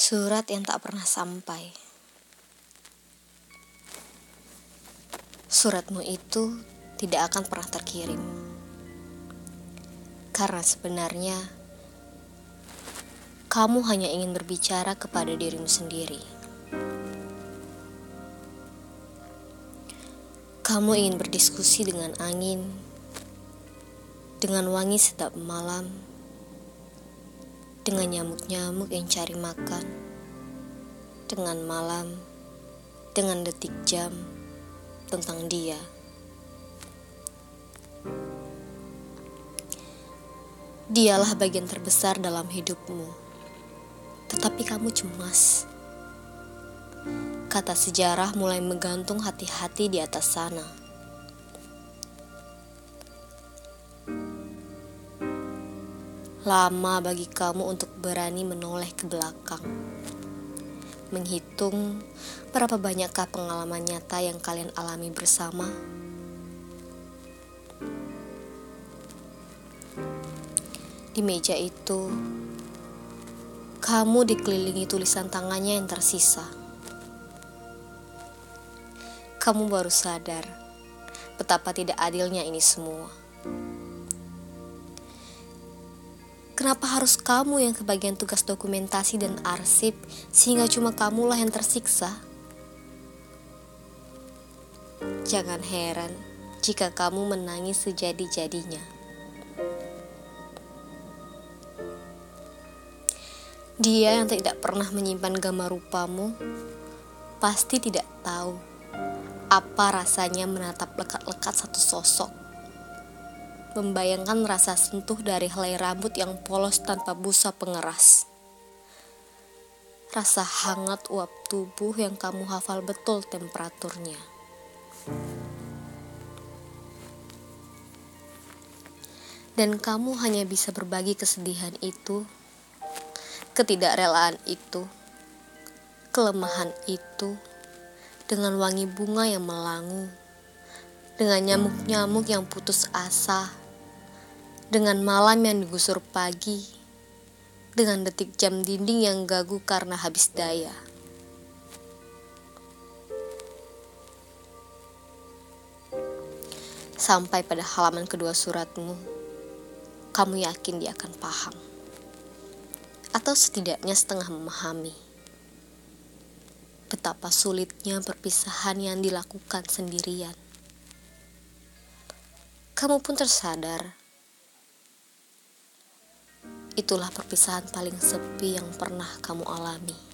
Surat yang tak pernah sampai. Suratmu itu tidak akan pernah terkirim. Karena sebenarnya kamu hanya ingin berbicara kepada dirimu sendiri. Kamu ingin berdiskusi dengan angin, dengan wangi setiap malam, dengan nyamuk-nyamuk yang cari makan, dengan malam, dengan detik jam tentang dia. Dialah bagian terbesar dalam hidupmu, tetapi kamu cemas. Kata sejarah mulai menggantung hati-hati di atas sana. Lama bagi kamu untuk berani menoleh ke belakang. Menghitung berapa banyakkah pengalaman nyata yang kalian alami bersama. Di meja itu, kamu dikelilingi tulisan tangannya yang tersisa kamu baru sadar betapa tidak adilnya ini semua. Kenapa harus kamu yang kebagian tugas dokumentasi dan arsip sehingga cuma kamulah yang tersiksa? Jangan heran jika kamu menangis sejadi-jadinya. Dia yang tidak pernah menyimpan gambar rupamu pasti tidak tahu apa rasanya menatap lekat-lekat satu sosok. Membayangkan rasa sentuh dari helai rambut yang polos tanpa busa pengeras. Rasa hangat uap tubuh yang kamu hafal betul temperaturnya. Dan kamu hanya bisa berbagi kesedihan itu, ketidakrelaan itu, kelemahan itu, dengan wangi bunga yang melangu, dengan nyamuk-nyamuk yang putus asa, dengan malam yang digusur pagi, dengan detik jam dinding yang gagu karena habis daya. Sampai pada halaman kedua suratmu, kamu yakin dia akan paham, atau setidaknya setengah memahami betapa sulitnya perpisahan yang dilakukan sendirian. Kamu pun tersadar, itulah perpisahan paling sepi yang pernah kamu alami.